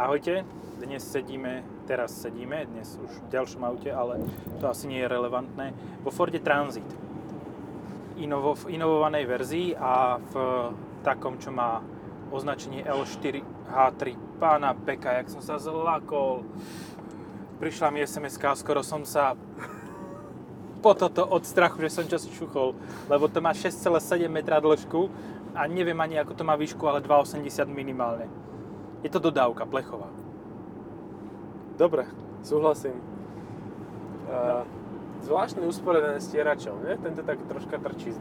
Ahojte, dnes sedíme, teraz sedíme, dnes už v ďalšom aute, ale to asi nie je relevantné, vo Forde Transit. Inovo, v inovovanej verzii a v takom, čo má označenie L4 H3. Pána Peka, jak som sa zlakol. Prišla mi sms skoro som sa po toto od strachu, že som čo šuchol, lebo to má 6,7 metra dĺžku a neviem ani ako to má výšku, ale 2,80 minimálne. Je to dodávka plechová. Dobre, súhlasím. Uh, zvláštne usporiadané stieračom, nie? Tento tak troška trčí.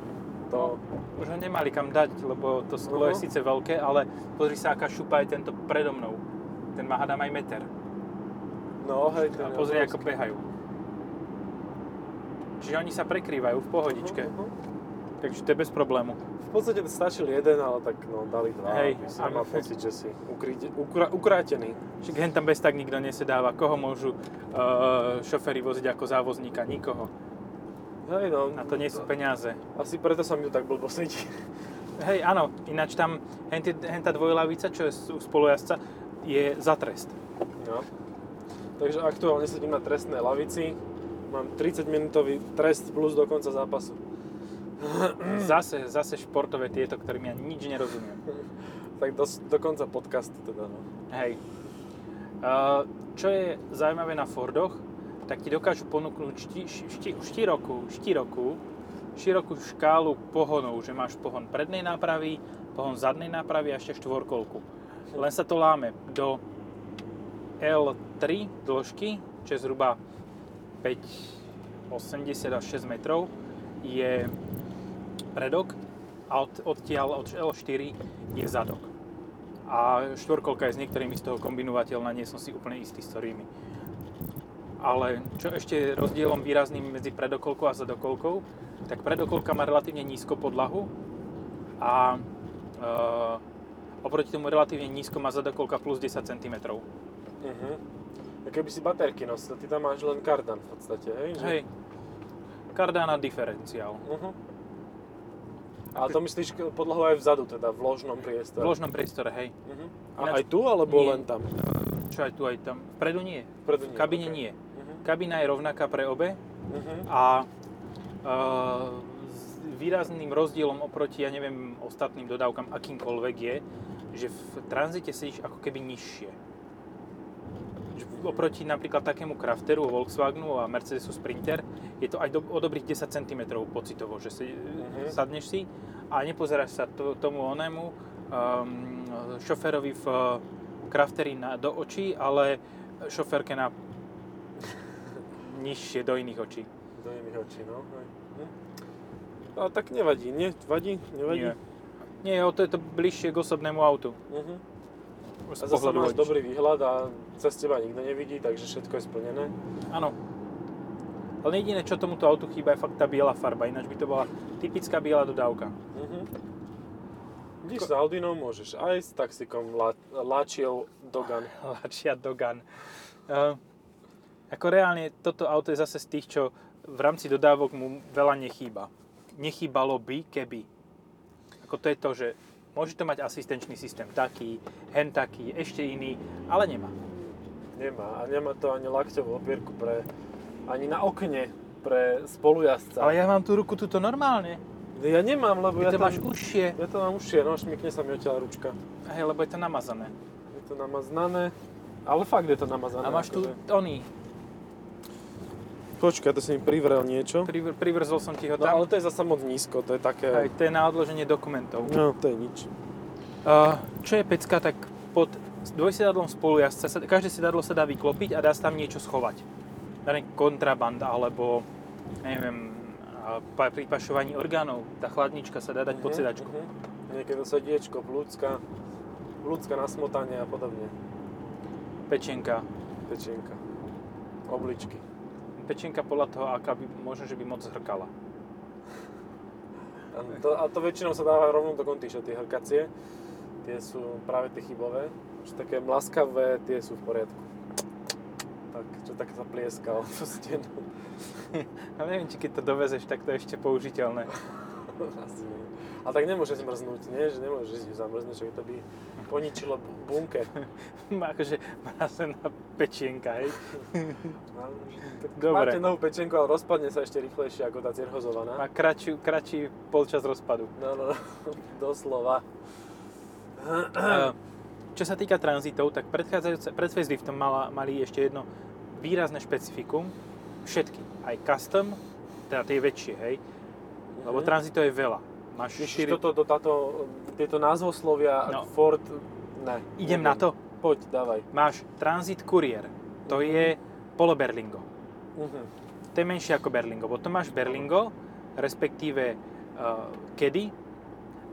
To... Už ho nemali kam dať, lebo to sklo uh-huh. je síce veľké, ale pozri sa, aká šupa je tento predo mnou. Ten má hádam aj meter. No, hej, ten A pozri, ako behajú. Čiže oni sa prekrývajú v pohodičke. Uh-huh, uh-huh. Takže to je bez problému. V podstate stačil jeden, ale tak no, dali dva. Hej, aby si nemal pocit, že si ukryte, ukra, ukrátený. Však hen tam bez tak nikto nesedáva. Koho môžu uh, šoféry voziť ako závozníka? Nikoho. Hej, no. Na to nie sú peniaze. Asi preto sa mi tu tak blbo sedí. Hej, áno, ináč tam hen, hen tá dvojlavica, čo je u spolujazca, je za trest. No. Takže aktuálne sedím na trestnej lavici. Mám 30 minútový trest plus do konca zápasu. Zase, zase športové tieto, ktorým ja nič nerozumiem. Tak do, do konca podcastu teda, no. Hej. Čo je zaujímavé na Fordoch, tak ti dokážu ponúknuť šti, šti, štirokú, štirokú, širokú škálu pohonov, že máš pohon prednej nápravy, pohon zadnej nápravy a ešte štvorkolku. Len sa to láme do L3 dĺžky, čo je zhruba 5,80 až 6 metrov, je predok a od, odtiaľ od L4 je zadok. A štvorkolka je s niektorými z toho kombinovateľná, nie som si úplne istý s ktorými. Ale čo ešte rozdielom výrazným medzi predokolkou a zadokolkou, tak predokolka má relatívne nízko podlahu a e, oproti tomu relatívne nízko má zadokolka plus 10 cm. Uh-huh. A keby si baterky nosil, ty tam máš len kardan v podstate, hej? Hej, kardána diferenciál. Uh-huh. Ale to myslíš podlahu aj vzadu, teda v ložnom priestore? V ložnom priestore, hej. Uh-huh. Ináč- A aj tu, alebo Nie. len tam? Čo aj tu, aj tam. Vpredu nie. Vpredu V kabíne ok. nie. Uh-huh. Kabína je rovnaká pre obe Uh-huh. a s výrazným rozdielom oproti, ja neviem, ostatným dodávkam akýmkoľvek je, že v tranzite sedíš ako keby nižšie. Oproti napríklad takému Crafteru, Volkswagenu a Mercedesu Sprinter je to aj do, o dobrých 10 cm pocitovo, že si, Mhm. sadneš si a nepozeráš sa to, tomu onému um, šoférovi v Crafteri na, do očí, ale šoférke na nižšie do iných očí. Do iných očí, no. Hm. Ale tak nevadí, nie? Vadí? Nevadí? Nie. Nie, o to je to bližšie k osobnému autu. Uh-huh. Z A zase máš dobrý výhľad a cez teba nikto nevidí, takže všetko je splnené. Áno. Ale jediné, čo tomuto autu chýba, je fakt tá biela farba, ináč by to bola typická biela dodávka. Uh-huh. Vidíš, s Audinou môžeš aj s taxikom La- Dogan. Lačia Dogan. Uh, ako reálne, toto auto je zase z tých, čo v rámci dodávok mu veľa nechýba. Nechýbalo by, keby. Ako to je to, že môže to mať asistenčný systém taký, hen taký, ešte iný, ale nemá. Nemá. A nemá to ani lakťovú opierku pre... Ani na okne pre spolujazdca. Ale ja mám tú ruku tuto normálne. Ja nemám, lebo Ty ja to tam... máš užšie. Ja to mám užšie, no šmykne sa mi odtiaľ ručka. Hej, lebo je to namazané. Je to namaznané. Ale fakt je to namazané. A máš tu akože. oný, Počkaj, to si mi privrel niečo. privr, privrzol som ti ho No tam. ale to je zase moc nízko, to je také... Hej, to je na odloženie dokumentov. No, to je nič. Uh, čo je pecka, tak pod dvojsedadlom spolujazca, každé sedadlo sa dá vyklopiť a dá sa tam niečo schovať. Daný kontraband, alebo neviem, pri pašovaní orgánov, tá chladnička sa dá dať pod Mhm, sedačku. mhm. Niekedy sediečko, plúcka, plúcka na smotanie a podobne. Pečenka. Pečienka. Obličky. Pečenka podľa toho, aká by, možno, že by moc zhrkala. A to, a to väčšinou sa dáva rovno do kontýša, tie hrkacie. Tie sú práve tie chybové. Že také mlaskavé, tie sú v poriadku. Tak, čo tak sa plieskal tú stenu. Ale neviem, či keď to dovezeš, tak to je ešte použiteľné. Asi nie. A tak nemôže zmrznúť, nie? Že nemôže ísť zamrznúť, že to by poničilo bunker. akože mrazená pečienka, hej. No, Dobre. Máte novú pečenku, ale rozpadne sa ešte rýchlejšie ako tá cirhozovaná. Má kratší, kratší polčas rozpadu. No, no, doslova. Eh, Čo sa týka tranzitov, tak predchádzajúce, pred faceliftom mala, mali ešte jedno výrazné špecifikum. Všetky, aj custom, teda tie väčšie, hej. Lebo Mhm. tranzitov je veľa. Máš Ježiš, 4... toto, to, táto, tieto názvoslovia No. Ford, ne. Idem neviem. na to. Poď, dávaj. Máš Transit Courier. To je polo Berlingo. Mhm. To je menšie ako Berlingo. Potom máš Berlingo, respektíve uh, kedy.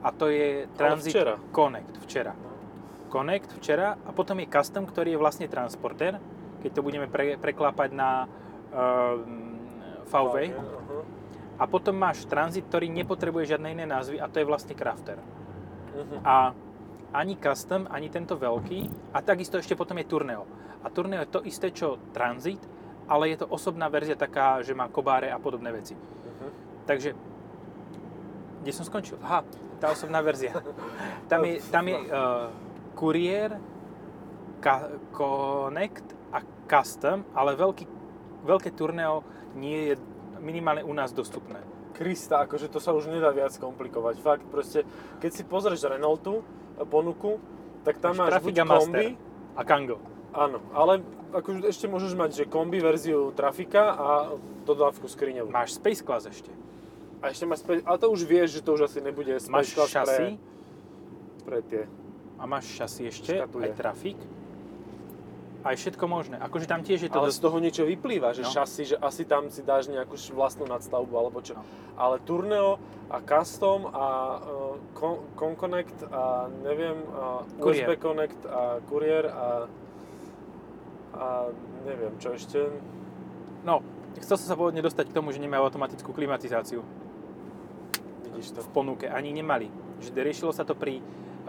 A to je Transit včera. Connect včera. No. Connect včera a potom je Custom, ktorý je vlastne transporter, keď to budeme pre, preklápať na uh, VW. aha. A potom máš Transit, ktorý nepotrebuje žiadne iné názvy a to je vlastne Crafter. Mhm. A ani Custom, ani tento veľký a takisto ešte potom je Tourneo. A Tourneo je to isté, čo Transit, ale je to osobná verzia taká, že má kobáre a podobné veci. Mhm. Takže, kde som skončil? Aha, tá osobná verzia. Tam je, tam je uh, Courier, ka- Connect Custom, ale veľký, veľké Tourneo nie je minimálne u nás dostupné. Krista, akože to sa už nedá viac komplikovať. Fakt, proste, keď si pozrieš Renaultu e, ponuku, tak tam máš, buď a kombi, A Kango. áno, ale akože ešte môžeš mať, že kombi verziu Trafika a dodávku skriňovú. Máš Space Class ešte. A ešte máš späť, ale to už vieš, že to už asi nebude Máš Space Class šasy pre, pre tie. a máš šasy ešte, Škatuje. aj trafik. Aj všetko možné. Akože tam tiež je to Ale dosť... z toho niečo vyplýva, že No. šasy, že asi tam si dáš nejakú vlastnú nadstavbu alebo čo. No. Ale Tourneo a Custom a uh, Con- Conconnect a neviem, a Courier. USB Connect a Courier a, a neviem čo ešte. No, chcel som sa pôvodne dostať k tomu, že nemajú automatickú klimatizáciu Vidíš to. v ponuke. Ani nemali. Že riešilo sa to pri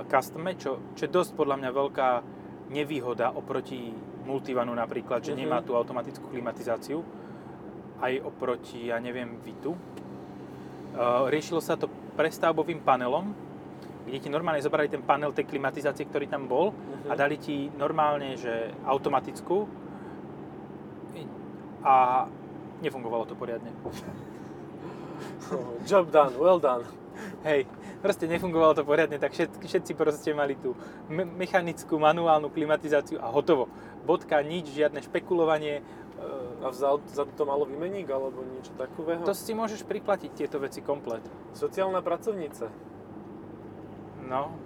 customer, čo, čo je dosť podľa mňa veľká nevýhoda oproti Multivanu napríklad, že Mhm. nemá tú automatickú klimatizáciu. Aj oproti, ja neviem, Vitu. Uh, riešilo sa to prestavbovým panelom, kde ti normálne zobrali ten panel tej klimatizácie, ktorý tam bol Mhm. a dali ti normálne, že automatickú a nefungovalo to poriadne. Job done, well done. Hej, proste nefungovalo to poriadne, tak všetci, všetci proste mali tú me- mechanickú, manuálnu klimatizáciu a hotovo. Bodka, nič, žiadne špekulovanie. E, A vzal, za to malo výmeník alebo niečo takového? To si môžeš priplatiť tieto veci komplet. Sociálna pracovnica. No.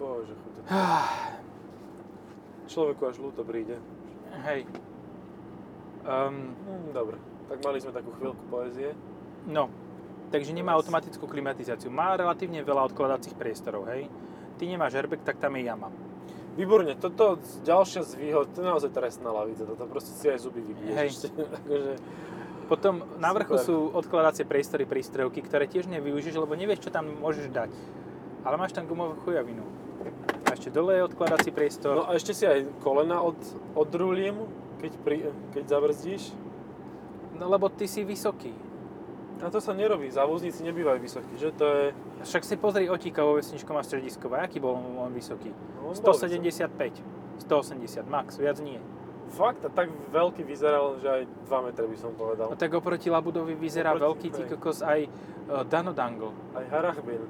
Bože, chudo. Človeku až ľúto príde. Hej. Um, dobre, tak mali sme takú chvíľku poézie. no, takže nemá automatickú klimatizáciu. Má relatívne veľa odkladacích priestorov, hej. Ty nemáš airbag, tak tam je jama. Výborne, toto ďalšia z výhod, to je naozaj trestná lavica, toto proste si aj zuby vybiješ akože, Potom na vrchu Super. sú odkladacie priestory prístrojovky, ktoré tiež nevyužiješ, lebo nevieš, čo tam môžeš dať. Ale máš tam gumovú chujavinu. A ešte dole je odkladací priestor. No a ešte si aj kolena od, odrulím, keď, pri, keď zabrzdíš. No lebo ty si vysoký. A to sa nerobí, závozníci nebývajú vysokí, že to je... Však si pozri Otíka vo vesničkom a strediskova, aký bol on vysoký? No, on bol 175, 180 max, viac nie. Fakt, a tak veľký vyzeral, že aj 2 metre by som povedal. No tak oproti Labudovi vyzerá Oproti- veľký ty kokos aj uh, Dano Dangle. Aj Harachbin.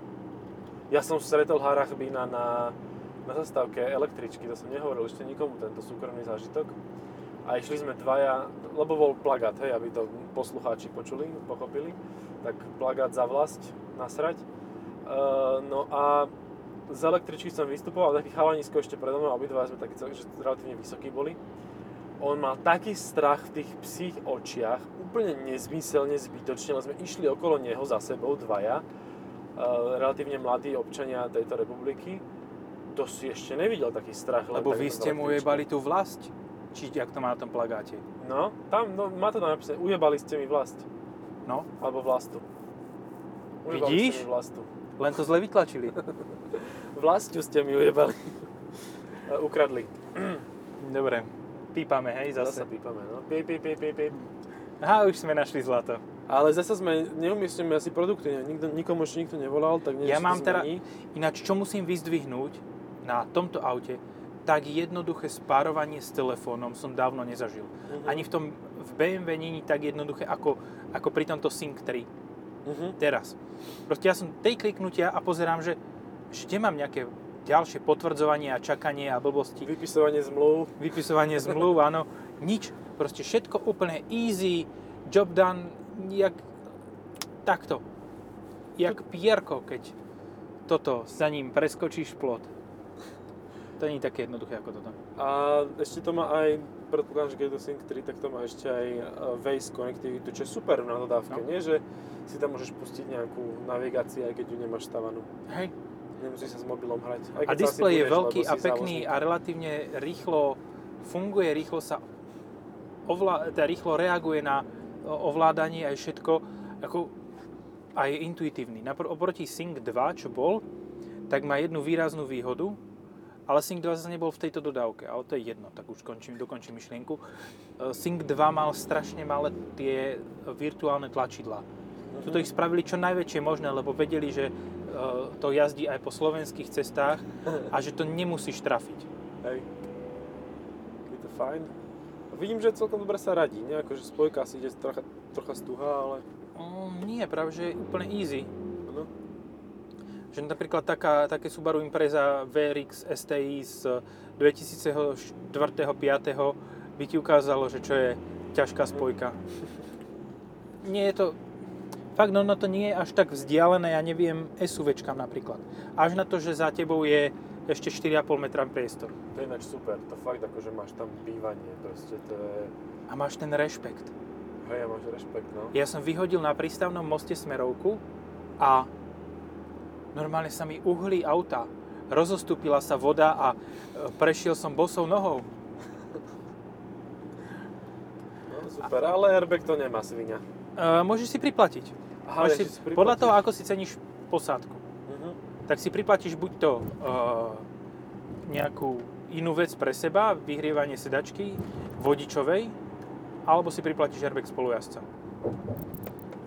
Ja som stretol Harachbina na, na zastávke električky, to som nehovoril ešte nikomu tento súkromný zážitok. A išli sme dvaja, lebo bol plagát, hej, aby to poslucháči počuli, pochopili. Tak plagát za vlast, nasrať. Uh, no a z električky som vystupoval, taký chalanisko ešte predo mnou, obidva sme takí že relatívne vysokí boli. On mal taký strach v tých psích očiach, úplne nezmyselne, zbytočne, len sme išli okolo neho za sebou dvaja, uh, relatívne mladí občania tejto republiky. To si ešte nevidel taký strach. Lebo vy ste mu ujebali tú vlast. Či jak to má na tom plagáte. No, tam, no, má to tam napísané, ujebali ste mi vlast. No, Alebo vlastu. Ujebali Vidíš? ste mi vlastu. len to zle vytlačili. Vlastu ste mi ujebali. Ukradli. Dobre, pípame, hej, Zase zase. pípame, no. Píp, píp, píp, píp, píp. Aha, už sme našli zlato. Ale zase sme, neumiestňujeme asi produkty? Nikto, nikomu ešte nikto nevolal, tak niečo Ja mám teda, ináč čo musím vyzdvihnúť na tomto aute, tak jednoduché spárovanie s telefónom som dávno nezažil. Mhm. Ani v tom v BMW není tak jednoduché ako, ako pri tomto Sync 3 Mhm. teraz. Proste ja som tej kliknutia a pozerám, že ešte mám nejaké ďalšie potvrdzovanie a čakanie a blbosti. Vypisovanie zmluv. Vypisovanie zmluv, áno. Nič. Proste všetko úplne easy, job done, jak takto. Jak pierko, keď toto za ním preskočíš plot. To nie je také jednoduché ako toto. A ešte to má aj, predpokladám, že keď je to Sync 3, tak to má ešte aj e, Waze konektivitu, čo je super na dodávke. No. Nie, že si tam môžeš pustiť nejakú navigáciu, aj keď ju nemáš stavanú. Hej. Nemusíš sa s mobilom hrať. Aj A displej je veľký a pekný záložník. a relatívne rýchlo funguje, rýchlo sa ovlá, teda rýchlo reaguje na o- ovládanie aj všetko, ako a je intuitívny. Napr- oproti Sync 2, čo bol, tak má jednu výraznú výhodu, ale Sync 2 zase nebol v tejto dodávke, ale to je jedno, tak už končím, dokončím myšlienku. E, Sync 2 mal strašne malé tie virtuálne tlačidlá. Mhm. Tuto ich spravili čo najväčšie možné, lebo vedeli, že e, to jazdí aj po slovenských cestách a že to nemusíš trafiť. Hej. Je to fajn. Vidím, že celkom dobre sa radí. Nie ako, že spojka si ide trocha, trocha stuha, ale... Mm, nie, práve že je úplne easy. Že napríklad taká, také Subaru Impreza VRX STI z 2004-2005 by ti ukázalo, že čo je ťažká spojka. Nie je to... Fakt, no, no to nie je až tak vzdialené, ja neviem, SUVčkám napríklad. Až na to, že za tebou je ešte 4,5 metra priestor. To je ináč super. To fakt ako, že máš tam bývanie. Proste to je... A máš ten rešpekt. Hej, ja máš rešpekt, no. Ja som vyhodil na prístavnom moste smerovku a normálne sa mi uhlí auta. Rozostúpila sa voda a e, prešiel som bosou nohou. no super, ale airbag to nemá svinia. E, môžeš si priplatiť. Aha, Môžeš si, si priplatíš. podľa toho, ako si ceníš posádku. Mhm. Tak si priplatíš buď to e, nejakú inú vec pre seba, vyhrievanie sedačky vodičovej, alebo si priplatíš airbag spolujazca.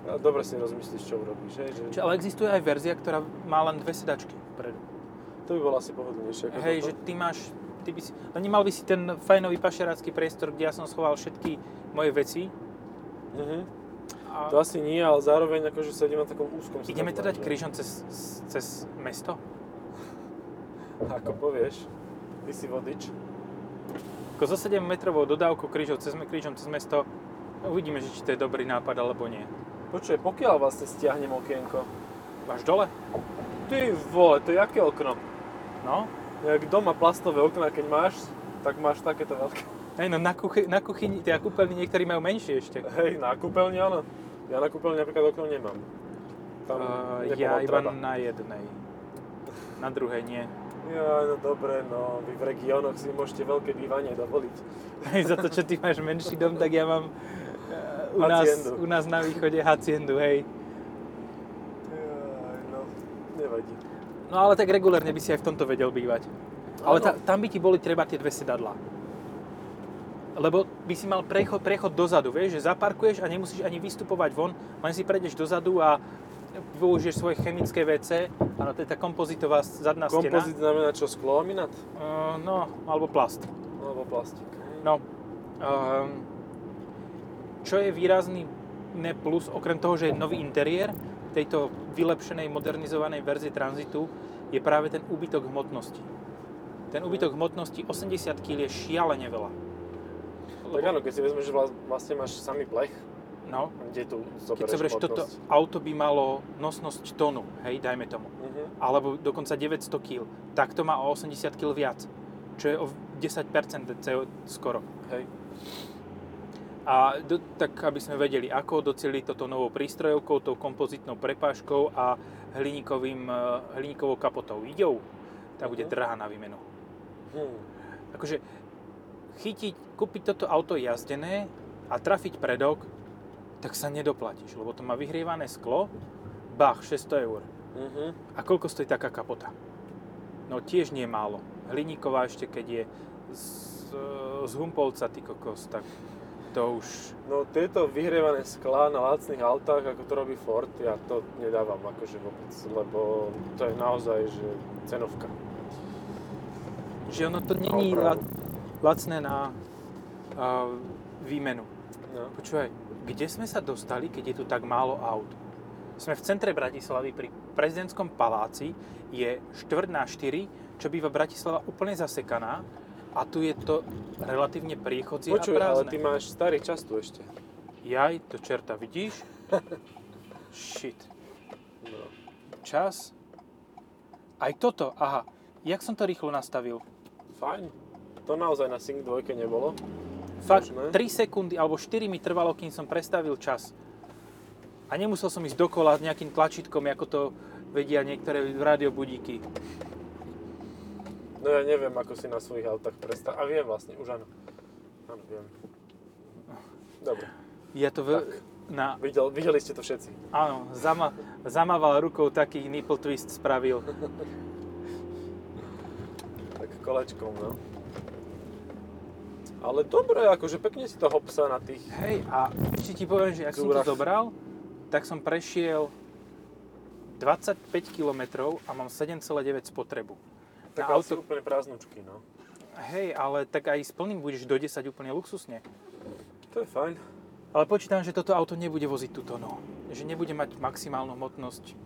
A Dobre si rozmyslíš, čo urobíš, hej? Že... Čiže, ale existuje aj verzia, ktorá má len dve sedačky vpredu. To by bolo asi pohodlnejšie Hej, toto. že ty máš, ty by si, no nemal by si ten fajnový pašerácky priestor, kde ja som schoval všetky moje veci. Mhm. A To asi nie, ale zároveň akože sedím na takom úzkom ideme sedadle, teda dať krížom cez, cez mesto? Ako povieš, ty si vodič. Ako so 7 metrovou dodávkou krížom cez, krížom cez mesto, uvidíme, že či to je dobrý nápad alebo nie. Počuj, pokiaľ vlastne stiahnem okienko? Až dole? Ty vole, to je aké okno? No. Jak doma plastové okná, keď máš, tak máš takéto veľké. Hej, no na, kuchy, na kuchyni, teda kúpeľni niektorí majú menšie ešte. Hej, na kúpeľni áno. Ja na kúpeľni napríklad okno nemám. Tam Uh, ja iba treba. na jednej. Na druhej nie. Ja, no dobre, no, vy v regiónoch si môžete veľké bývanie dovoliť. Hej, za to, čo ty máš menší dom, tak ja mám u, nás, u nás na východe haciendu, hej. Jaj, no, nevadí. No ale tak regulérne by si aj v tomto vedel bývať. Ale ta, tam by ti boli treba tie dve sedadlá. Lebo by si mal prechod, prechod dozadu, vieš, že zaparkuješ a nemusíš ani vystupovať von, len si prejdeš dozadu a využiješ svoje chemické WC. Áno, to je tá kompozitová zadná stena. Kompozit znamená čo, sklo, laminát? Uh, no, alebo plast. Alebo plastik. No, um, čo je výrazný plus, okrem toho, že je nový interiér tejto vylepšenej, modernizovanej verzie Transitu, je práve ten úbytok hmotnosti. Ten úbytok hmotnosti 80 kg je šialene veľa. Tak áno, keď si vezmeš, že vla- vlastne máš samý plech, No, kde tu keď zoberieš zoberieš, toto auto by malo nosnosť tonu, hej, dajme tomu, Mhm. alebo dokonca 900 kg, tak to má o 80 kg viac, čo je o 10% CO skoro. Hej. A do, tak, aby sme vedeli, ako doceliť toto novou prístrojovkou, tou kompozitnou prepážkou a hliníkovým, e, hliníkovou kapotou. Idou, tá bude Mhm. drahá na výmenu. Hm. Akože chytiť, kúpiť toto auto jazdené a trafiť predok, tak sa nedoplatíš, lebo to má vyhrievané sklo, bach, 600 eur. Mhm. A koľko stojí taká kapota? No tiež nie málo. Hliníková ešte keď je z, z Humpolca, ty kokos, tak to už... No tieto vyhrievané sklá na lacných autách, ako to robí Ford, ja to nedávam akože vôbec, lebo to je naozaj, že cenovka. Že ono to není Opravdu. la, lacné na uh, výmenu. No. Počúvaj, kde sme sa dostali, keď je tu tak málo aut? Sme v centre Bratislavy pri prezidentskom paláci, je štvrť na 4, čo býva Bratislava úplne zasekaná a tu je to relatívne priechodzie a Počuj, ale prázdne. ty máš starý čas tu ešte. Jaj, to čerta, vidíš? Shit. No. Čas. Aj toto, aha. Jak som to rýchlo nastavil? Fajn. To naozaj na Sync 2 nebolo. Fakt, Možné. 3 sekundy alebo 4 mi trvalo, kým som prestavil čas. A nemusel som ísť dokola s nejakým tlačítkom, ako to vedia niektoré radiobudíky. No ja neviem, ako si na svojich autách predstav... A viem vlastne, už áno. Áno, viem. Dobre. Ja to veľ... Na, Videl, videli ste to všetci. áno, zama, zamával rukou taký nipple twist spravil. Tak kolečkom, no. Ale dobre, akože pekne si to hopsa na tých... Hej, a ešte ti poviem, že ak som to zobral, tak som prešiel 25 km a mám 7,9 spotrebu. Tak Na auto- úplne prázdnočky, no. Hej, ale tak aj s plným budeš do 10 úplne luxusne. To je fajn. Ale počítam, že toto auto nebude voziť túto no. Že nebude mať maximálnu hmotnosť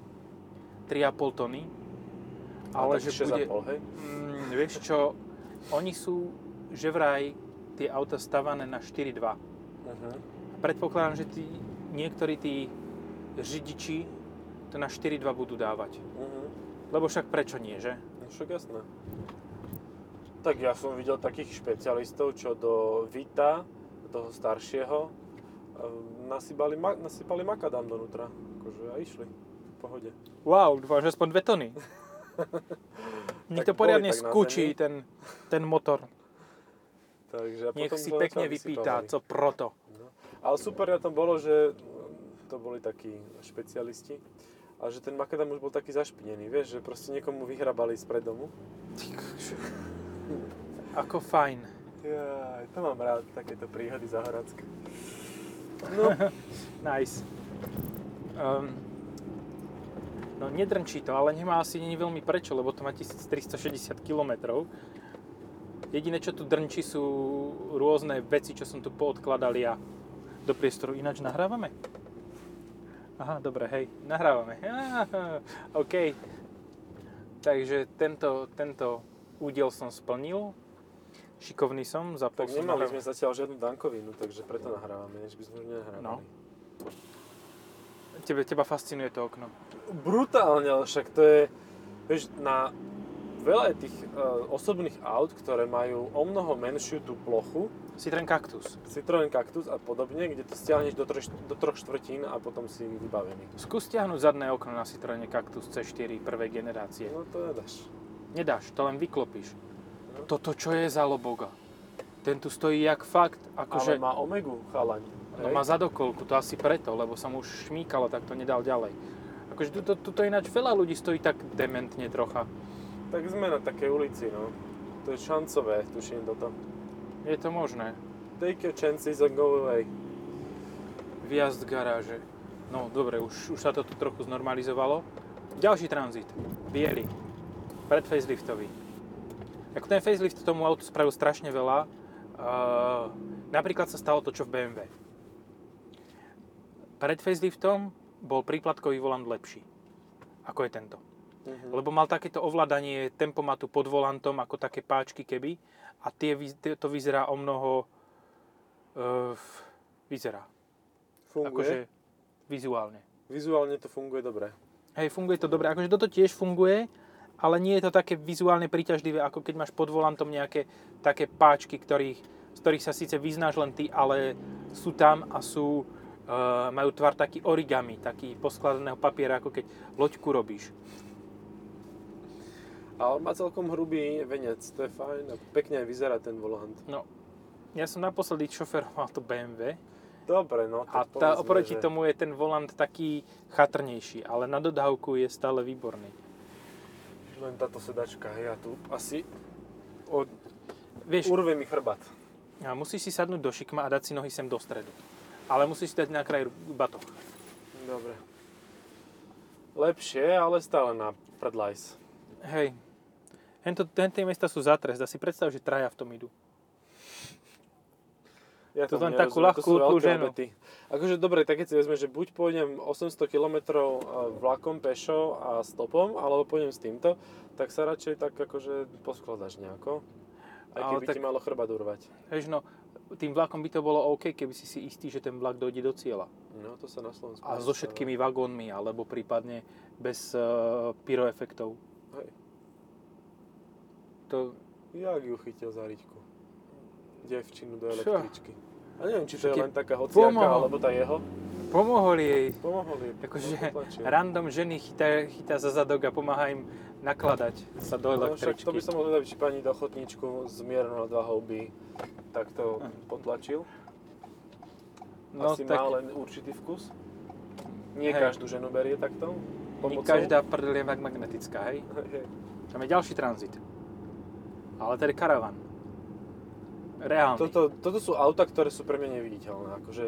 3,5 tony. Ale že bude... 6,5, hej? Mm, vieš čo, oni sú, že vraj tie auta stavané na 4,2. Uh-huh. Predpokladám, že tí, niektorí tí řidiči to na 4,2 budú dávať. Uh-huh. Lebo však prečo nie, že? Však jasné. Tak ja som videl takých špecialistov, čo do Vita, toho staršieho, ehm, nasypali, ma- nasypali makadam donútra. Akože a išli. V pohode. Wow, dúfam, že aspoň 2 tony. Nech to poriadne skúči ten, ten motor. Takže Nech si pekne vypýta, co proto. No. Ale super na tom bolo, že to boli takí špecialisti. A že ten makadam už bol taký zašpinený, vieš, že proste niekomu vyhrabali spred domu. Ako fajn. Ja, to mám rád, takéto príhody zahoradské. No, Nice. Um, no nedrnčí to, ale nemá asi ani veľmi prečo, lebo to má 1360 km. Jediné, čo tu drnčí, sú rôzne veci, čo som tu poodkladal ja do priestoru. Ináč nahrávame? Aha, dobre, hej, nahrávame. Aha, OK. Takže tento, tento údiel som splnil. Šikovný som, zapol tak som nemali sme zatiaľ žiadnu dankovinu, takže preto nahrávame, než by sme už nenahrávali. No. Tebe, teba fascinuje to okno. Brutálne, ale však to je, vieš, na veľa tých uh, osobných aut, ktoré majú o mnoho menšiu tú plochu, Citroen Cactus. Citroen Cactus a podobne, kde to stiahneš do, troch, do troch štvrtín a potom si vybavený. Skús stiahnuť zadné okno na Citroene Cactus C4 prvej generácie. No to nedáš. Nedáš, to len vyklopíš. No. Toto čo je za loboga? Ten tu stojí jak fakt, akože... Ale má Omegu, chalaň. No hej? má zadokolku, to asi preto, lebo sa mu už šmíkalo, tak to nedal ďalej. Akože tuto, tuto ináč veľa ľudí stojí tak dementne trocha. Tak sme na takej ulici, no. To je šancové, tuším toto. Je to možné. Take your chances and go away. Vjazd garáže. No dobre, už, už sa to tu trochu znormalizovalo. Ďalší tranzit. Bielý. Pred faceliftový. Ako ten facelift tomu autu spravil strašne veľa. Uh, napríklad sa stalo to, čo v BMW. Pred faceliftom bol príplatkový volant lepší. Ako je tento. Mhm. Lebo mal takéto ovládanie tempomatu pod volantom, ako také páčky keby. A tie, to vyzerá o mnoho... Uh, vyzerá. Funguje? Akože vizuálne. Vizuálne to funguje dobre. Hej, funguje to dobre. Akože toto tiež funguje, ale nie je to také vizuálne príťažlivé, ako keď máš pod volantom nejaké také páčky, ktorých, z ktorých sa síce vyznáš len ty, ale sú tam a sú, e, majú tvar taký origami, taký poskladaného papiera, ako keď loďku robíš. Ale má celkom hrubý venec, to je fajn a pekne aj vyzerá ten volant. No, ja som naposledy šoferoval to BMW Dobre, no. a tá, povedzme, oproti že tomu je ten volant taký chatrnejší, ale na dodávku je stále výborný. Len táto sedačka, ja tu asi od... Vieš, urve mi chrbát. A musíš si sadnúť do šikma a dať si nohy sem do stredu. Ale musíš si dať na kraj batoh. Dobre. Lepšie, ale stále na predlajs. Hej. Hento, tie miesta sú zatrest. A si predstav, že traja v tom idú. Ja To len takú to ľahkú veľké ženu. obety. Akože dobre, tak keď si vezme, že buď pôjdem 800 km vlakom, pešo a stopom, alebo pôjdem s týmto, tak sa radšej tak akože poskladaš nejako. Aj Ale keby tak- ti malo chrba urvať. Vieš, no, tým vlakom by to bolo OK, keby si si istý, že ten vlak dojde do cieľa. No to sa na Slovensku A so všetkými vagónmi, alebo prípadne bez uh, pyroefektov. To, Jak ju chytil za riťku? Devčinu do Čo? električky. A neviem, či to je len taká hociaka, pomohol. alebo tá jeho. pomohol jej. Pomohol jej. Akože potlačil. random ženy chytá, chytá za zadok a pomáha im nakladať sa do No, električky. to by som mohol či pani do chodníčku s miernou nadvahou by takto Hm. potlačil. no, Asi tak má len určitý vkus. Nie Hej. každú ženu berie takto. nie Pomocou. každá prdel je mag- magnetická? Hej, hej. Tam je ďalší tranzit. Ale je karavan. Reálny. Toto, toto sú auta, ktoré sú pre mňa neviditeľné. Akože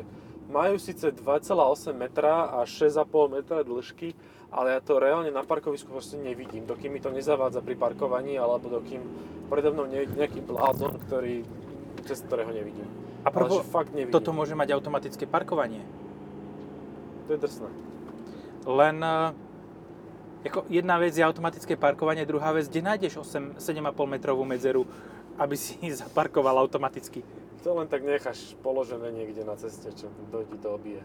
majú síce 2,8 metra a 6,5 metra dĺžky, ale ja to reálne na parkovisku proste nevidím, dokým mi to nezavádza pri parkovaní, alebo dokým predo mnou nie je nejaký blázon, ktorý, cez ktorého nevidím. A že fakt nevidím. toto môže mať automatické parkovanie. To je drsné. Len eh, ako jedna vec je automatické parkovanie, druhá vec, kde nájdeš 8, 7,5 metrovú medzeru, aby si zaparkoval automaticky. To len tak necháš položené niekde na ceste, čo ti to obije.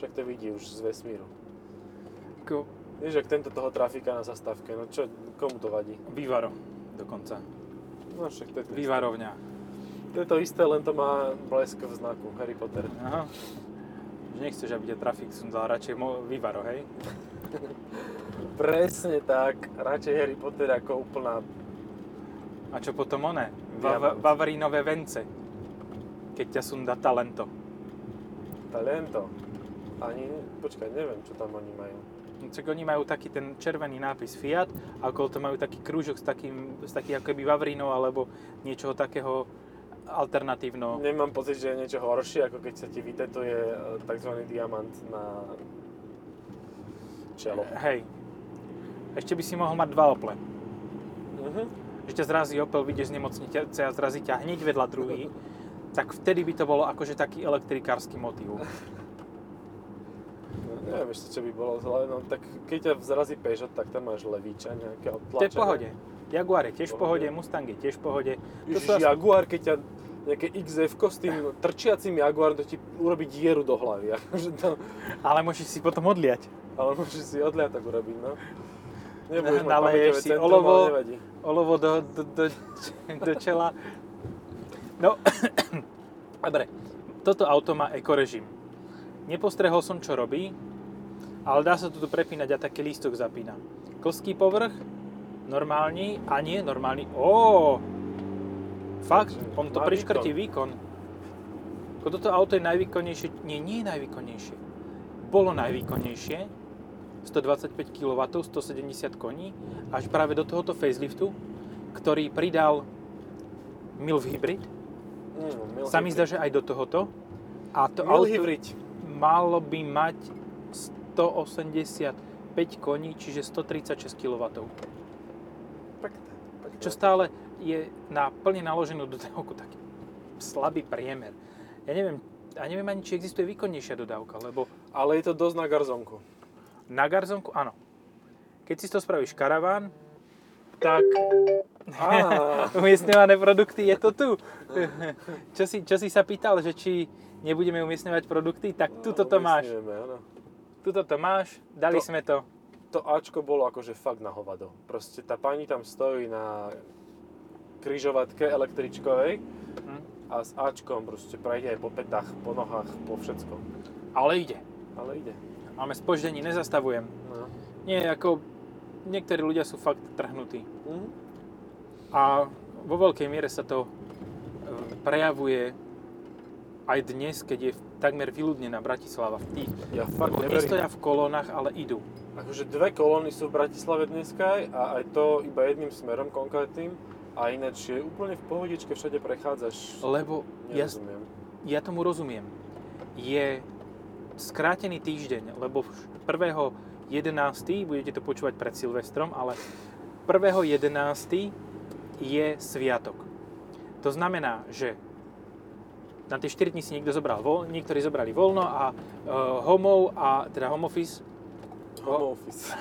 Však to vidí už z vesmíru. Ako Vieš, ak tento toho trafika na zastávke, no čo, komu to vadí? vývaro dokonca. No však to je to isté. Vývarovňa. To je to isté, len to má blesk v znaku Harry Potter. Aha. Že nechceš, aby ťa trafik sundal, radšej mo- vývaro, hej? Presne tak, radšej Harry Potter ako úplná... A čo potom one? Diamant. Va- Vavarínové vence. Keď ťa sundá talento. Talento. Ani, počkaj, neviem, čo tam oni majú. No, Čak oni majú taký ten červený nápis Fiat a okolo to majú taký krúžok s takým, s takým ako keby Vavrínov alebo niečoho takého alternatívno. Nemám pocit, že je niečo horšie, ako keď sa ti vytetuje e, tzv. diamant na čelo. Hej. Ešte by si mohol mať dva Ople. Mhm. Že ťa zrazí Opel, vyjdeš z nemocnice a zrazí ťa hneď vedľa druhý. Tak vtedy by to bolo akože taký elektrikársky motív. No, neviem ešte, čo by bolo zle, no tak keď ťa zrazí Peugeot, tak tam máš levíča nejaké To je v pohode. Jaguar je tiež v pohode. Mustang je tiež v pohode. To Ježiš, asi- Jaguar, keď ťa nejaké XF s tým trčiacim Jaguarom, to ti urobí dieru do hlavy. Akože to, Ale môžeš si potom odliať. ale môžeš si odliatok urobiť, no. Nebudeš Naleješ si centrum, olovo. olovo do, do, do, do čela. No, dobre. Toto auto má ekorežim. Nepostrehol som, čo robí, ale dá sa tu prepínať a taký lístok zapína. Klský povrch, normálny a nie normálny. Ó, fakt, on to priškrtí výkon. toto auto je najvýkonnejšie, nie, nie je najvýkonnejšie. Bolo najvýkonnejšie, 125 kW, 170 koní, až práve do tohoto faceliftu, ktorý pridal MILF Hybrid. Mm, Sa mi zdá, že aj do tohoto. A to Mil auto hybrid. malo by mať 185 koní, čiže 136 kW. Pekné, pekné. Čo stále je na plne naloženú dodávku taký slabý priemer. Ja neviem, a neviem ani, či existuje výkonnejšia dodávka, lebo Ale je to dosť na garzonku. Na garzonku, áno. Keď si toho spravíš karaván, tak umiestňované produkty je to tu. čo, si, čo si sa pýtal, že či nebudeme umiestňovať produkty, tak tuto to máš. Áno. Tuto to máš, dali To- sme to. To Ačko bolo akože fakt na hovado. Proste tá pani tam stojí na kryžovatke električkovej Hm. a s Ačkom proste prejde aj po petách, po nohách, po všetkom. Ale ide. Ale ide. Máme spoždení, nezastavujem. No. Nie, ako niektorí ľudia sú fakt trhnutí. Mhm. A vo veľkej miere sa to e, prejavuje aj dnes, keď je takmer vyľudnená Bratislava v tých. Ja fakt neverím. v kolónach, ale idú. Akože dve kolóny sú v Bratislave dneska a aj to iba jedným smerom konkrétnym A ináč je úplne v pohodičke, všade prechádzaš. Lebo ja, Nerozumiem. ja tomu rozumiem. Je skrátený týždeň, lebo 1.11. budete to počúvať pred Silvestrom, ale 1.11. je sviatok. To znamená, že na tie 4 dní si niekto zobral voľ, niektorí zobrali voľno a uh, homov a teda home office, Home office.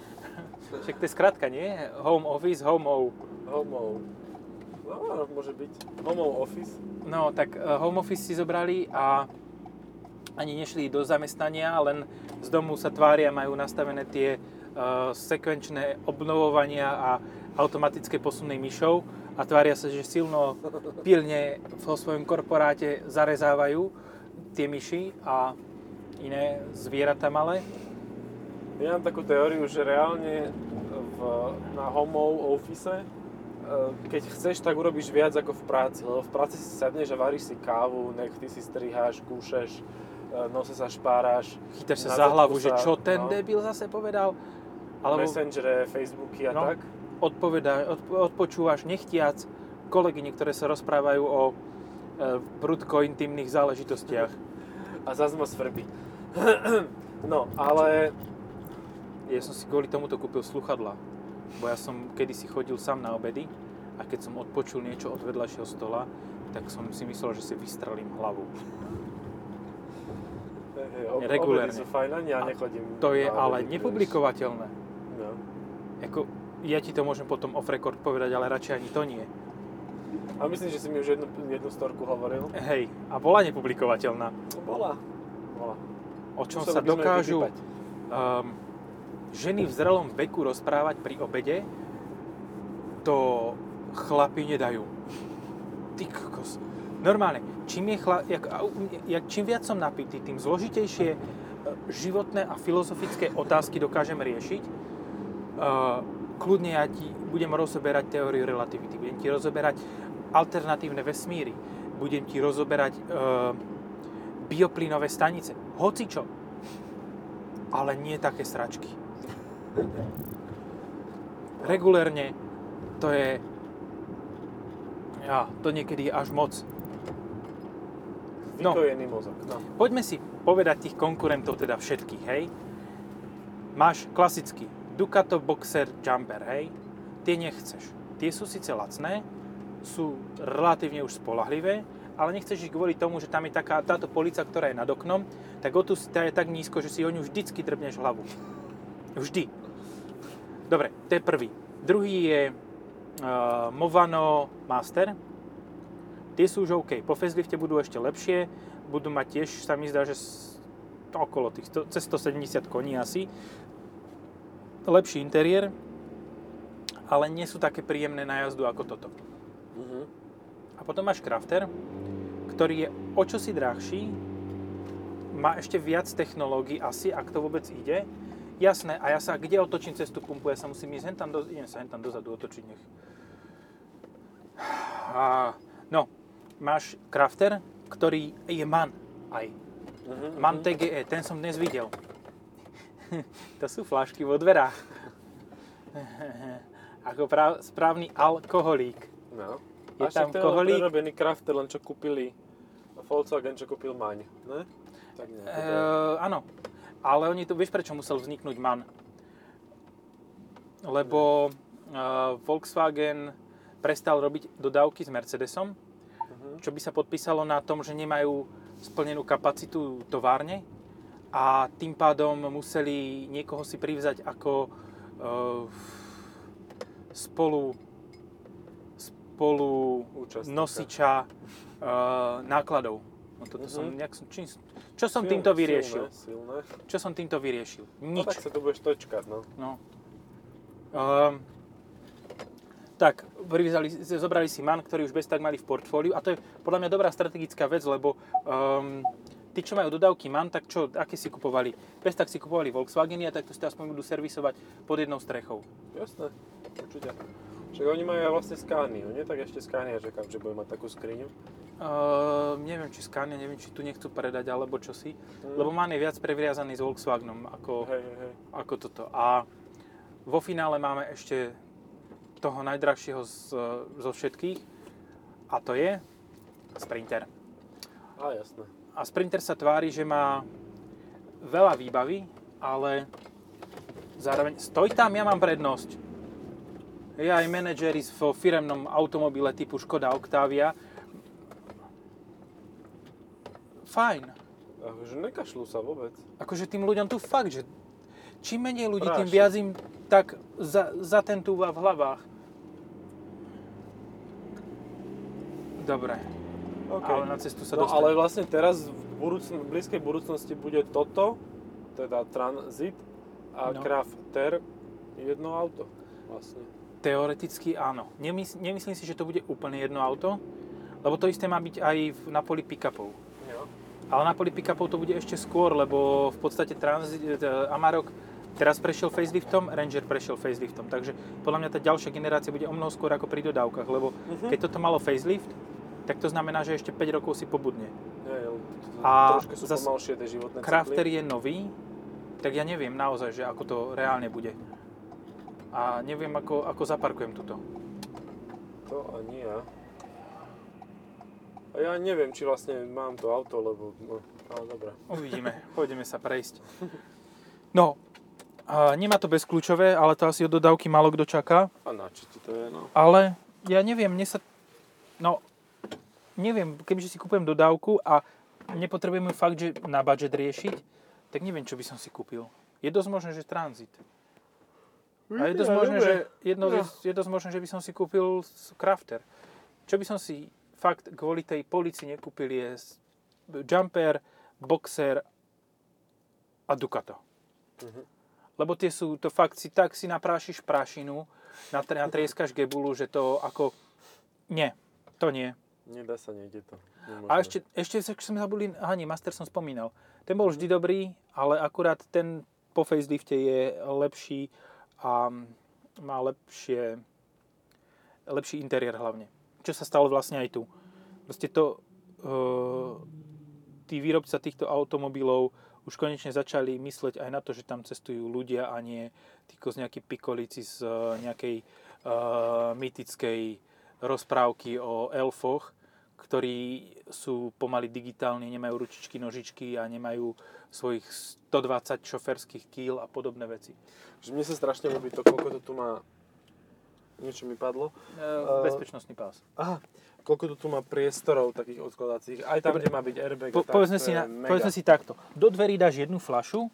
však to je skratka, nie? Home office, homov. Homo. No, môže byť. Homo office. No, tak uh, home office si zobrali a ani nešli do zamestnania, len z domu sa tvária, majú nastavené tie uh, sekvenčné obnovovania a automatické posuny myšov a tvária sa, že silno pilne vo svojom korporáte zarezávajú tie myši a iné zvieratá malé. Ja mám takú teóriu, že reálne v, na home office, e, keď chceš, tak urobíš viac ako v práci. Lebo v práci si sadneš a varíš si kávu, nechty si striháš, kúšeš, e, nose sa špáráš. Chytáš sa za hlavu, že sa- čo ten no, debil zase povedal. Alebo Messengere, Facebooky a No. tak. odpoveda, odp- odpočúvaš nechtiac kolegyne, ktoré sa rozprávajú o e, prudko intimných záležitostiach. A zase ma svrbí. no, ale Ja som si kvôli tomuto kúpil sluchadla, bo ja som kedysi chodil sám na obedy a keď som odpočul niečo od vedľajšieho stola, tak som si myslel, že si vystrelím hlavu. Ob- Regulérne. sú fajn, ani ja nechodím. To je ale nepublikovateľné. No. Ako, ja ti to môžem potom off record povedať, ale radšej ani to nie. A myslím, že si mi už jednu, jednu storku hovoril. Hej, a bola nepublikovateľná. Bola. Bola. O čom Museli sa dokážu um, ženy v zrelom veku rozprávať pri obede, to chlapi nedajú. Ty kokos. Normálne, čím, je chla, jak, jak, čím viac som napitý, tým zložitejšie e, životné a filozofické otázky dokážem riešiť. Uh, kľudne ja ti budem rozoberať teóriu relativity, budem ti rozoberať alternatívne vesmíry, budem ti rozoberať uh, bioplynové stanice, hocičo. Ale nie také sračky. Regulérne to je... Ja, to niekedy je až moc. No. Vykojený mozog. No. Poďme si povedať tých konkurentov teda všetkých, hej. Máš klasický Ducato Boxer Jumper, hej. Tie nechceš. Tie sú síce lacné, sú relatívne už spolahlivé, ale nechceš ich kvôli tomu, že tam je taká, táto polica, ktorá je nad oknom, tak o tu tá je tak nízko, že si o ňu vždycky drbneš hlavu. Vždy. Dobre, to je prvý. Druhý je uh, Movano Master. Tie sú už OK. Po facelifte budú ešte lepšie. Budú mať tiež, sa mi zdá, že okolo tých 100, cez 170 koní asi. Lepší interiér, ale nie sú také príjemné na jazdu ako toto. Mhm. A potom máš Crafter, ktorý je o čosi drahší, má ešte viac technológií asi, ak to vôbec ide. Jasné, a ja sa kde otočím cez tú pumpu? Ja sa musím ísť hentam, do, idem sa hentam dozadu otočiť, nech. A, no, máš Crafter, ktorý je MAN aj. Mhm. MAN TGE, ten som dnes videl. to sú flašky vo dverách. Ako práv, správny alkoholík. No. Je A tam koholík? prerobený crafter, len čo kúpili Volkswagen, čo kúpil Maň, ne? Tak nie. E, áno, ale oni to, vieš prečo musel vzniknúť MAN? Lebo e, Volkswagen prestal robiť dodávky s Mercedesom, Čo by sa podpísalo na tom, že nemajú splnenú kapacitu továrne a tým pádom museli niekoho si privzať ako e, spolu spolu Účastníka. nosiča e, nákladov. No toto som, Mhm. nejak čím, čo som Silné, týmto vyriešil? Silné, silné. Čo som týmto vyriešil? No Nič. tak sa tu budeš točkať, no. No. Um, tak, privzali, zobrali si MAN, ktorý už bez tak mali v portfóliu a to je podľa mňa dobrá strategická vec, lebo um, tí, čo majú dodávky MAN, tak čo, aké si kupovali? Bez tak si kupovali Volkswageny a takto si to aspoň budú servisovať pod jednou strechou. Jasné, určite. Však oni majú aj vlastne Scaniu, nie? Tak ešte Scania čakám, že bude mať takú skriňu. Uh, neviem, či Scania, neviem, či tu nechcú predať alebo čo si, Mm. lebo MAN je viac previazaný s Volkswagenom ako, hej, hej. ako toto. A vo finále máme ešte toho najdrahšieho z, zo všetkých a to je Sprinter. A jasné. A Sprinter sa tvári, že má veľa výbavy, ale zároveň stoj tam, ja mám prednosť. Ja aj manažeri vo firemnom automobile typu Škoda Octavia. Fajn. Akože nekašľú sa vôbec. Akože tým ľuďom tu fakt, že čím menej ľudí, tým Práši. viac im tak za, zatentúva v hlavách. Dobre, OK. ale na cestu sa No dostaneme. ale vlastne teraz v, budúcn- v blízkej budúcnosti bude toto, teda Transit a No. Crafter jedno auto vlastne. Teoreticky áno. Nemys- nemyslím si, že to bude úplne jedno auto, lebo to isté má byť aj v, na poli pick-upov. Jo. Ale na poli pick-upov to bude ešte skôr, lebo v podstate Transit, e, Amarok teraz prešiel faceliftom, Ranger prešiel faceliftom. Takže podľa mňa tá ďalšia generácia bude o mnoho skôr ako pri dodávkach, lebo Mhm. keď toto malo facelift, tak to znamená, že ešte 5 rokov si pobudne. Nie, A troška sú zas- pomalšie tie životné Crafter cykly. je nový, tak ja neviem naozaj, že ako to reálne bude. A neviem, ako, ako zaparkujem tuto. To ani ja. A ja neviem, či vlastne mám to auto, lebo... No, ale dobré. Uvidíme, pôjdeme sa prejsť. No, a nemá to bezkľúčové, ale to asi od dodávky málo kto čaká. A na čo ti to je, no? Ale ja neviem, mne sa... No, neviem, kebyže si kúpujem dodávku a nepotrebujem ju fakt, že na budget riešiť, tak neviem, čo by som si kúpil. Je dosť možné, že tranzit. A je dosť, Ja možné, že, jedno, No. je dosť možné, že by som si kúpil crafter. Čo by som si fakt kvôli tej polici nekúpil je jumper, boxer a Ducato. Mhm. Lebo tie sú, to fakt si tak si naprášiš prašinu, natr- natrieskaš gebulu, že to ako... Nie, to nie. Nedá sa, nejde to. Nemožné. A ešte, ešte sme zabudli, aha nie, Master som spomínal. Ten bol vždy dobrý, ale akurát ten po facelifte je lepší a má lepšie, lepší interiér hlavne. Čo sa stalo vlastne aj tu. Proste to, uh, tí výrobca týchto automobilov už konečne začali mysleť aj na to, že tam cestujú ľudia a nie týko z nejakí pikolíci z nejakej uh, mytickej rozprávky o elfoch, ktorí sú pomaly digitálni, nemajú ručičky, nožičky a nemajú svojich 120 šoferských kíl a podobné veci. Mne sa strašne ľúbi to, koľko to tu má... Niečo mi padlo. Uh, bezpečnostný pás. Aha, koľko to tu má priestorov takých odkladacích. Aj tam, Dobre. kde má byť airbag. Po, povedzme, si na, mega. povedzme si takto. Do dverí dáš jednu flašu,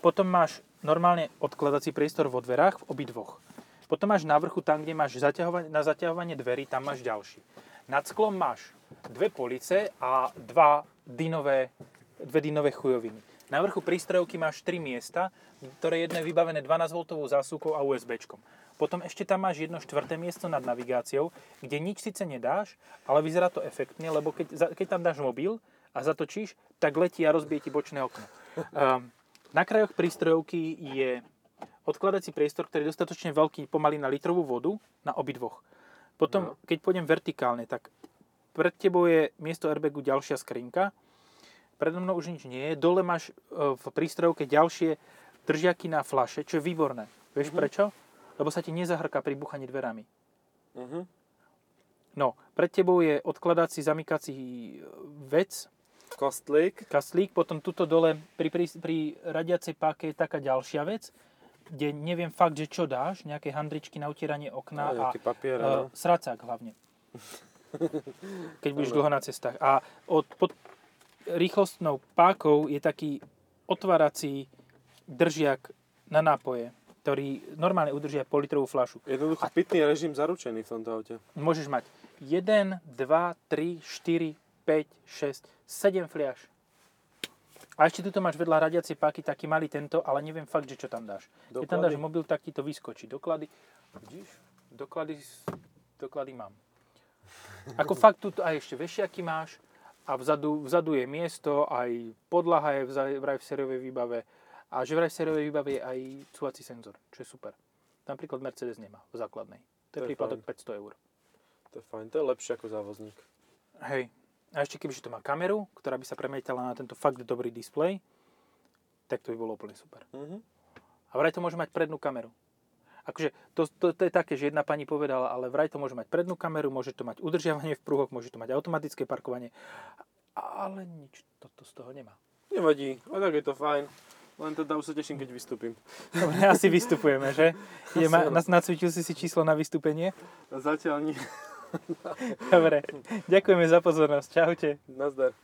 potom máš normálne odkladací priestor vo dverách v obidvoch. Potom máš na vrchu, tam, kde máš zaťahovanie, na zaťahovanie dverí, tam máš ďalší. Nad sklom máš dve police a dva dynové, dve dynové chujoviny. Na vrchu prístrojovky máš tri miesta, ktoré jedno je vybavené 12V zásuvkou a USBčkom. Potom ešte tam máš jedno štvrté miesto nad navigáciou, kde nič síce nedáš, ale vyzerá to efektne, lebo keď, keď tam dáš mobil a zatočíš, tak letí a rozbije ti bočné okno. Um, na krajoch prístrojovky je odkladací priestor, ktorý je dostatočne veľký pomaly na litrovú vodu na obidvoch. Potom, No. keď pôjdem vertikálne, tak pred tebou je miesto airbagu ďalšia skrinka, predo mnou už nič nie je, dole máš e, v prístrojovke ďalšie držiaky na flaše, čo je výborné. Vieš Mhm. prečo? Lebo sa ti nezahrká pri buchaní dverami. Mhm. No, pred tebou je odkladací zamykací e, vec, Kostlík. kastlík, potom tuto dole pri, pri, pri radiacej páke je taká ďalšia vec, kde neviem fakt, že čo dáš, nejaké handričky na utieranie okna A a, papier, uh, no. sracák hlavne. Keď budeš dlho na cestách. A od, pod rýchlostnou pákou je taký otvárací držiak na nápoje, ktorý normálne udržia pol litrovú flašu. Jednoducho pitný režim zaručený v tomto aute. Môžeš mať 1, 2, 3, 4, 5, 6, 7 fliaž. A ešte tuto máš vedľa radiacej páky taký malý tento, ale neviem fakt, že čo tam dáš. Keď tam dáš Doklady? mobil, tak ti to vyskočí. Doklady, vidíš? Doklady, doklady mám. Ako fakt tu aj ešte vešiaky máš a vzadu, vzadu je miesto, aj podlaha je vraj v sériovej výbave a že vraj v sériovej výbave je aj cúvací senzor, čo je super. Napríklad Mercedes nemá v základnej. To je To je príplatok fajn. 500 eur. To je fajn, to je lepšie ako závozník. Hej. A ešte kebyže to má kameru, ktorá by sa premietala na tento fakt dobrý displej, tak to by bolo úplne super. Mhm. A vraj to môže mať prednú kameru. Akože to, to, to je také, že jedna pani povedala, ale vraj to môže mať prednú kameru, môže to mať udržiavanie v prúhoch, môže to mať automatické parkovanie, ale nič toto z toho nemá. Nevadí, a tak je to fajn. Len teda už sa teším, keď vystúpim. Dobre, asi vystupujeme, že? Je, ma, nacvičil si si číslo na vystúpenie? Zatiaľ nie. Dobre, ďakujeme za pozornosť. Čaute. Nazdar.